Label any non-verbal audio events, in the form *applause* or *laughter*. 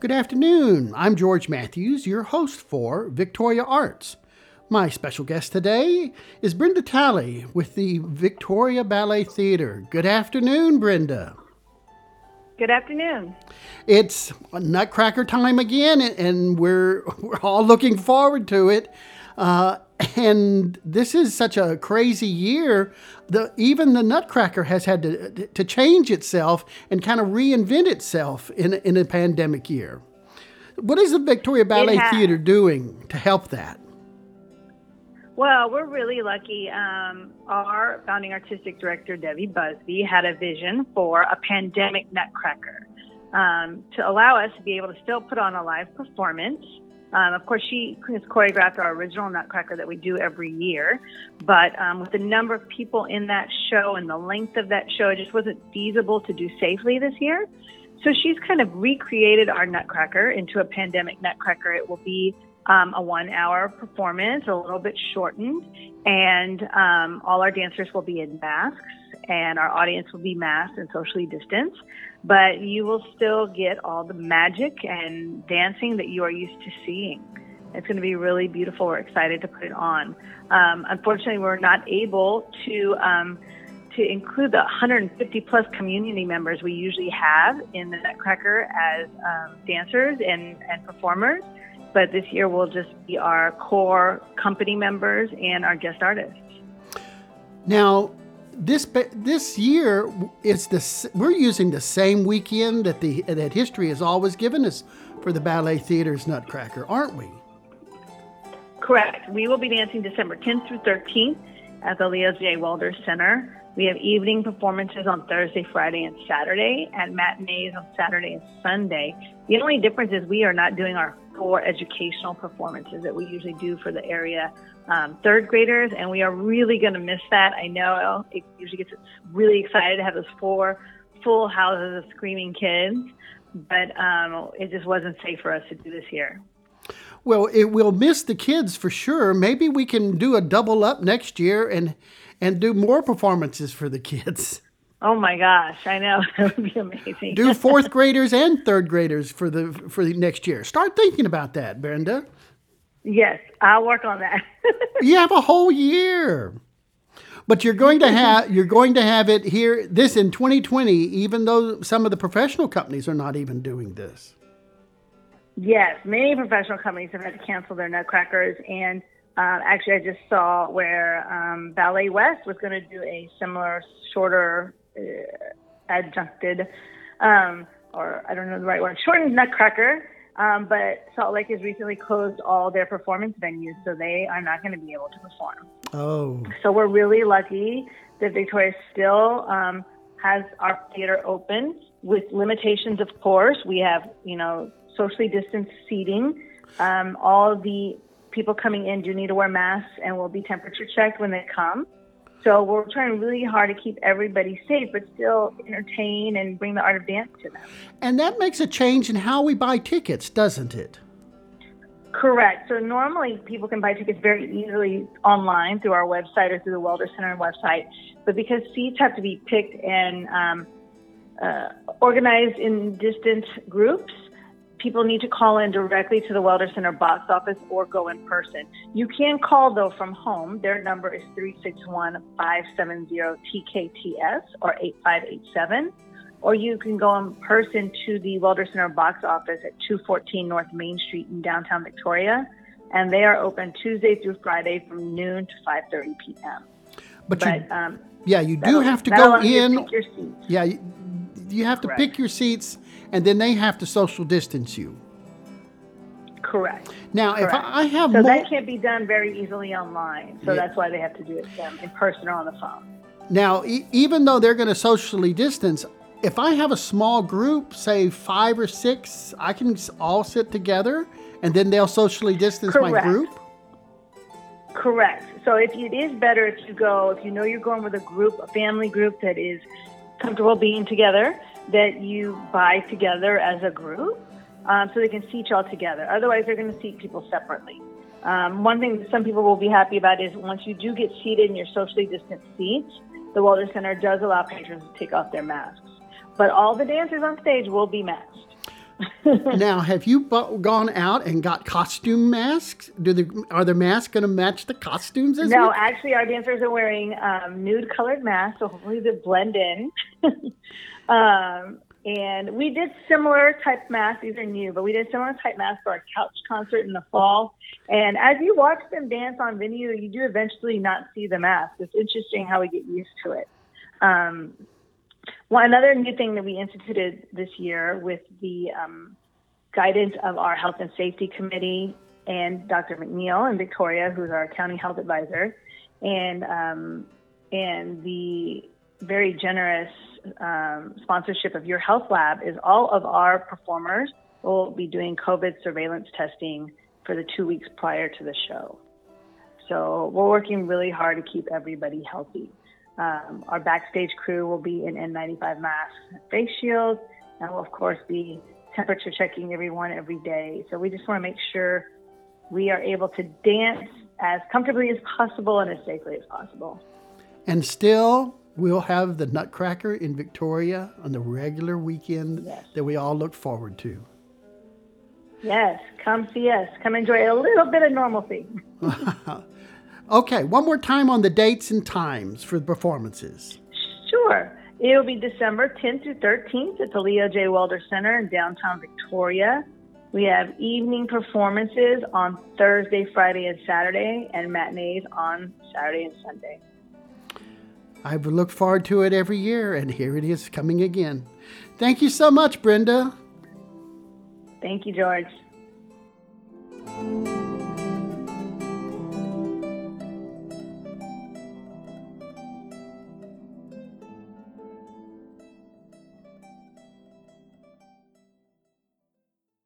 Good afternoon. I'm George Matthews, your host for Victoria Arts. My special guest today is Brenda Talley with the Victoria Ballet Theater. Good afternoon, Brenda. Good afternoon. It's Nutcracker time again, and we're, *laughs* we're all looking forward to it. Uh, and this is such a crazy year. The even the Nutcracker has had to to change itself and kind of reinvent itself in in a pandemic year. What is the Victoria Ballet Theater doing to help that? Well, we're really lucky. Um, our founding artistic director, Debbie Busby, had a vision for a pandemic Nutcracker um, to allow us to be able to still put on a live performance um, of course, she has choreographed our original Nutcracker that we do every year, but um, with the number of people in that show and the length of that show, it just wasn't feasible to do safely this year. So she's kind of recreated our Nutcracker into a pandemic Nutcracker. It will be um, a one hour performance, a little bit shortened, and um, all our dancers will be in masks and our audience will be masked and socially distanced, but you will still get all the magic and dancing that you are used to seeing. It's going to be really beautiful. We're excited to put it on. Um, unfortunately, we're not able to um, to include the 150 plus community members we usually have in the Nutcracker as um, dancers and, and performers. But this year will just be our core company members and our guest artists. Now, this this year it's the we're using the same weekend that the that history has always given us for the ballet theater's Nutcracker, aren't we? Correct. We will be dancing December 10th through 13th at the Leo J. Welder Center. We have evening performances on Thursday, Friday, and Saturday, and matinees on Saturday and Sunday. The only difference is we are not doing our four educational performances that we usually do for the area um, third graders, and we are really going to miss that. I know it usually gets really excited to have those four full houses of screaming kids, but um, it just wasn't safe for us to do this year. Well, it will miss the kids for sure. Maybe we can do a double up next year and and do more performances for the kids. *laughs* Oh my gosh, I know *laughs* that would be amazing. do *laughs* fourth graders and third graders for the for the next year. Start thinking about that, Brenda. Yes, I'll work on that. *laughs* you have a whole year. But you're going to have you're going to have it here this in 2020 even though some of the professional companies are not even doing this. Yes, many professional companies have had to cancel their nutcrackers and uh, actually I just saw where um, Ballet West was going to do a similar shorter adjuncted um, or I don't know the right word, shortened nutcracker um, but Salt Lake has recently closed all their performance venues, so they are not going to be able to perform. Oh. So we're really lucky that Victoria still um, has our theater open with limitations, of course. We have, you know, socially distanced seating. Um, all the people coming in do need to wear masks and will be temperature checked when they come. So we're trying really hard to keep everybody safe, but still entertain and bring the art of dance to them. And that makes a change in how we buy tickets, doesn't it? Correct. So normally people can buy tickets very easily online through our website or through the Welder Center website, but because seats have to be picked and um, uh, organized in distant groups, people need to call in directly to the Welder Center box office or go in person. You can call though from home. Their number is 361-570-TKTS or 8587. Or you can go in person to the Welder Center box office at 214 North Main Street in downtown Victoria. And they are open Tuesday through Friday from noon to 5.30 p.m. But, but you, um, yeah, you do have to go in. Yeah, you, have to pick your seats and then they have to social distance you. Correct. Now, Correct. if I have so more... that can't be done very easily online. So yeah. that's why they have to do it um, in person or on the phone. Now, e- even though they're going to socially distance, if I have a small group, say five or six, I can all sit together, and then they'll socially distance Correct. my group. Correct. So if it is better if you go, if you know you're going with a group, a family group that is comfortable being together, that you buy together as a group um, so they can seat you all together. Otherwise, they're going to seat people separately. Um, one thing that some people will be happy about is once you do get seated in your socially distant seats, the Welder Center does allow patrons to take off their masks. But all the dancers on stage will be masked. *laughs* now, have you bu- gone out and got costume masks? Do the are the masks going to match the costumes? This no, actually, our dancers are wearing um, nude colored masks, so hopefully they blend in. *laughs* um, and we did similar type masks. These are new, but we did similar type masks for our couch concert in the fall. And as you watch them dance on video, you do eventually not see the mask. It's interesting how we get used to it. Um, well, another new thing that we instituted this year with the um, guidance of our health and safety committee and Dr. McNeil and Victoria, who's our county health advisor, and um, and the very generous um, sponsorship of Your Health Lab is all of our performers will be doing COVID surveillance testing for the two weeks prior to the show. So we're working really hard to keep everybody healthy. Um, our backstage crew will be in N95 masks and face shields, and we'll, of course, be temperature checking everyone every day. So we just want to make sure we are able to dance as comfortably as possible and as safely as possible. And still, we'll have the Nutcracker in Victoria on the regular weekend Yes. that we all look forward to. Yes, come see us. Come enjoy a little bit of normalcy. *laughs* Okay, one more time on the dates and times for the performances. Sure. It'll be December 10th through 13th at the Leo J. Welder Center in downtown Victoria. We have evening performances on Thursday, Friday, and Saturday, and matinees on Saturday and Sunday. I've looked forward to it every year, and here it is coming again. Thank you so much, Brenda. Thank you, George.